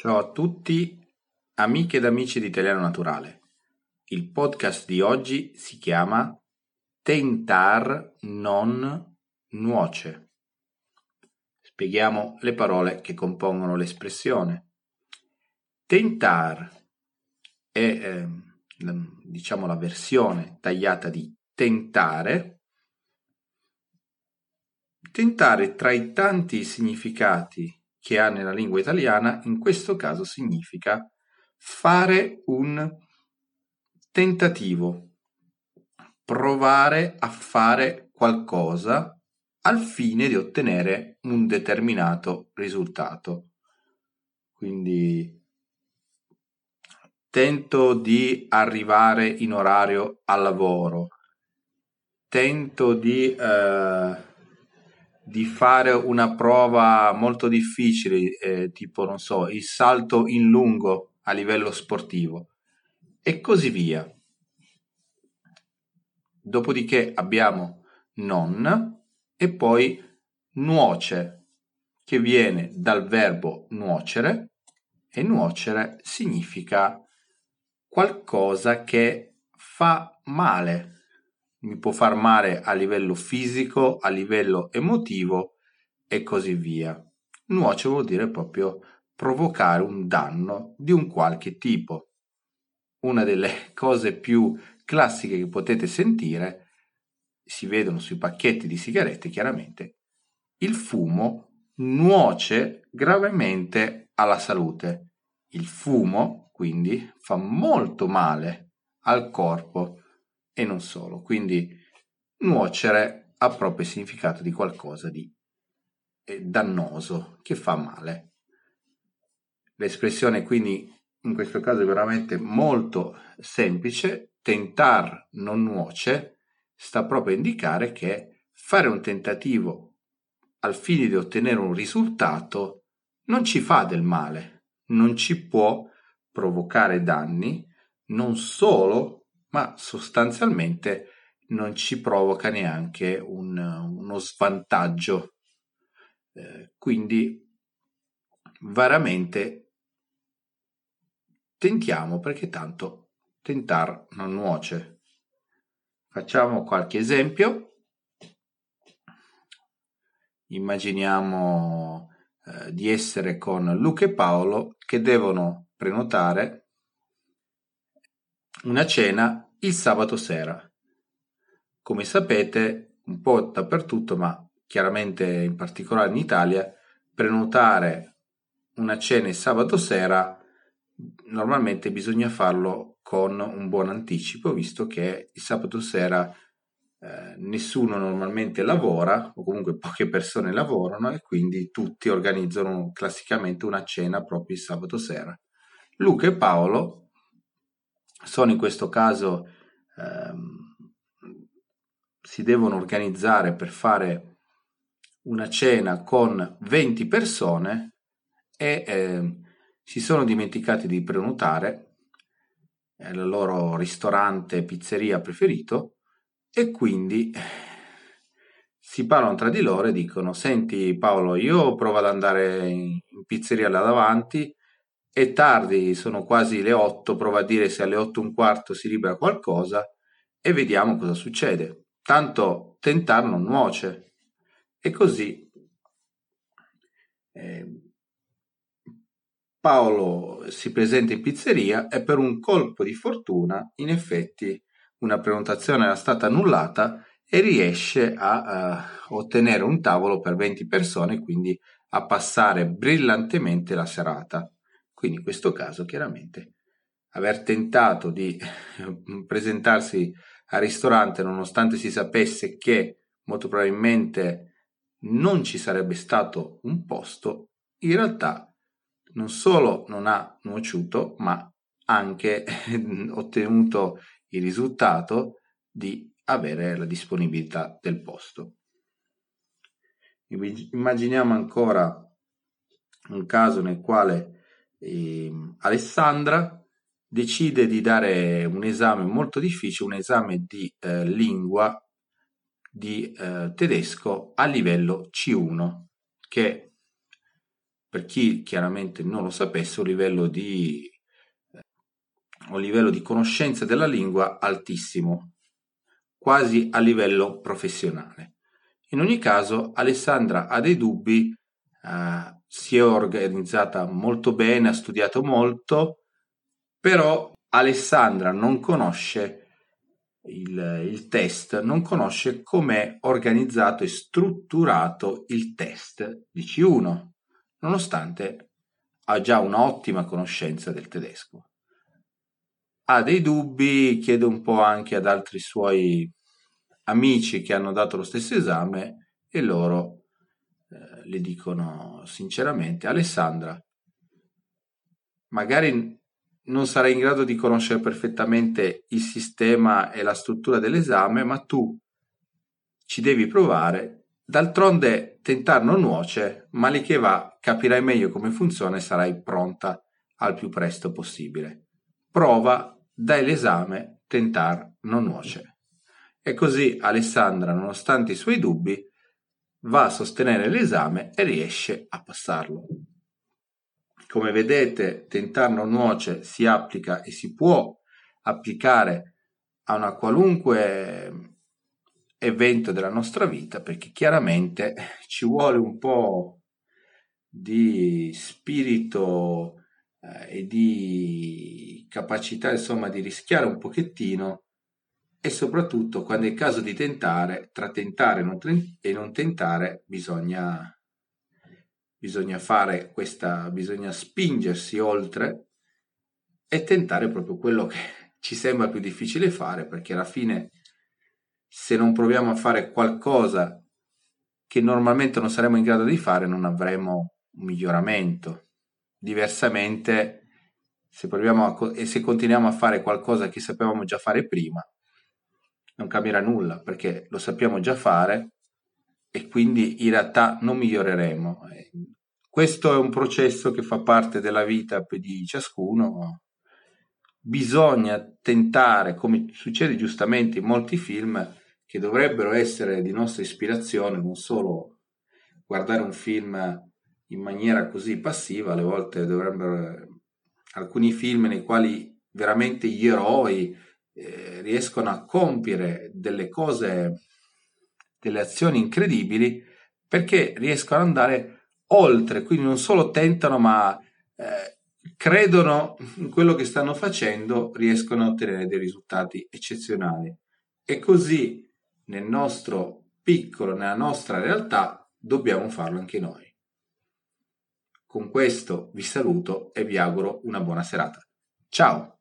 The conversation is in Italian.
Ciao a tutti, amiche ed amici di Italiano Naturale. Il podcast di oggi si chiama Tentar non nuoce. Spieghiamo le parole che compongono l'espressione. Tentar è eh, diciamo la versione tagliata di tentare. Tentare tra i tanti significati che ha nella lingua italiana, in questo caso significa fare un tentativo, provare a fare qualcosa al fine di ottenere un determinato risultato. Quindi tento di arrivare in orario al lavoro, tento di eh, di fare una prova molto difficile, eh, tipo, non so, il salto in lungo a livello sportivo e così via. Dopodiché abbiamo non e poi nuoce, che viene dal verbo nuocere e nuocere significa qualcosa che fa male, mi può far male a livello fisico, a livello emotivo e così via. Nuoce vuol dire proprio provocare un danno di un qualche tipo. Una delle cose più classiche che potete sentire, si vedono sui pacchetti di sigarette chiaramente, il fumo nuoce gravemente alla salute. Il fumo, quindi, fa molto male al corpo e non solo. Quindi nuocere ha proprio il significato di qualcosa di eh, dannoso, che fa male. L'espressione quindi in questo caso è veramente molto semplice, tentar non nuoce, sta proprio a indicare che fare un tentativo al fine di ottenere un risultato non ci fa del male, non ci può provocare danni, non solo ma sostanzialmente non ci provoca neanche un, uno svantaggio. Eh, quindi veramente tentiamo perché tanto tentar non nuoce. Facciamo qualche esempio. Immaginiamo eh, di essere con Luca e Paolo che devono prenotare una cena il sabato sera. Come sapete, un po' dappertutto, ma chiaramente in particolare in Italia, prenotare una cena il sabato sera normalmente bisogna farlo con un buon anticipo, visto che il sabato sera eh, nessuno normalmente lavora, o comunque poche persone lavorano, e quindi tutti organizzano classicamente una cena proprio il sabato sera. Luca e Paolo sono in questo caso ehm, si devono organizzare per fare una cena con 20 persone e eh, si sono dimenticati di prenotare eh, il loro ristorante pizzeria preferito e quindi si parlano tra di loro e dicono senti Paolo io provo ad andare in pizzeria là davanti è tardi, sono quasi le 8, prova a dire se alle 8 e un quarto si libera qualcosa e vediamo cosa succede. Tanto tentare non nuoce. E così eh, Paolo si presenta in pizzeria e per un colpo di fortuna, in effetti, una prenotazione era stata annullata e riesce a, a ottenere un tavolo per 20 persone, quindi a passare brillantemente la serata. Quindi in questo caso chiaramente aver tentato di presentarsi al ristorante nonostante si sapesse che molto probabilmente non ci sarebbe stato un posto, in realtà non solo non ha nuociuto, ma anche ottenuto il risultato di avere la disponibilità del posto. Immaginiamo ancora un caso nel quale e ehm, Alessandra decide di dare un esame molto difficile, un esame di eh, lingua di eh, tedesco a livello C1, che per chi chiaramente non lo sapesse, un livello di, eh, un livello di conoscenza della lingua altissimo, quasi a livello professionale. In ogni caso, Alessandra ha dei dubbi, eh, si è organizzata molto bene, ha studiato molto, però Alessandra non conosce il, il test, non conosce com'è organizzato e strutturato il test di C1, nonostante ha già un'ottima conoscenza del tedesco. Ha dei dubbi, chiede un po' anche ad altri suoi amici che hanno dato lo stesso esame e loro eh, le dicono sinceramente Alessandra magari non sarai in grado di conoscere perfettamente il sistema e la struttura dell'esame, ma tu ci devi provare. D'altronde tentare non nuoce, male che va, capirai meglio come funziona e sarai pronta al più presto possibile. Prova, dai l'esame, tentar non nuoce. E così Alessandra, nonostante i suoi dubbi, va a sostenere l'esame e riesce a passarlo. Come vedete, tentar non nuoce si applica e si può applicare a una qualunque evento della nostra vita perché chiaramente ci vuole un po' di spirito eh, e di capacità insomma di rischiare un pochettino e soprattutto quando è il caso di tentare tra tentare e non tentare bisogna bisogna fare questa, bisogna spingersi oltre e tentare proprio quello che ci sembra più difficile fare, perché alla fine se non proviamo a fare qualcosa che normalmente non saremo in grado di fare, non avremo un miglioramento. Diversamente, se proviamo a, e se continuiamo a fare qualcosa che sapevamo già fare prima, non cambierà nulla, perché lo sappiamo già fare e quindi in realtà non miglioreremo. Questo è un processo che fa parte della vita di ciascuno. Bisogna tentare, come succede giustamente in molti film, che dovrebbero essere di nostra ispirazione, non solo guardare un film in maniera così passiva, alle volte dovrebbero alcuni film nei quali veramente gli eroi eh, riescono a compiere delle cose delle azioni incredibili perché riescono ad andare oltre, quindi non solo tentano ma eh, credono in quello che stanno facendo, riescono a ottenere dei risultati eccezionali. E così nel nostro piccolo, nella nostra realtà, dobbiamo farlo anche noi. Con questo vi saluto e vi auguro una buona serata. Ciao!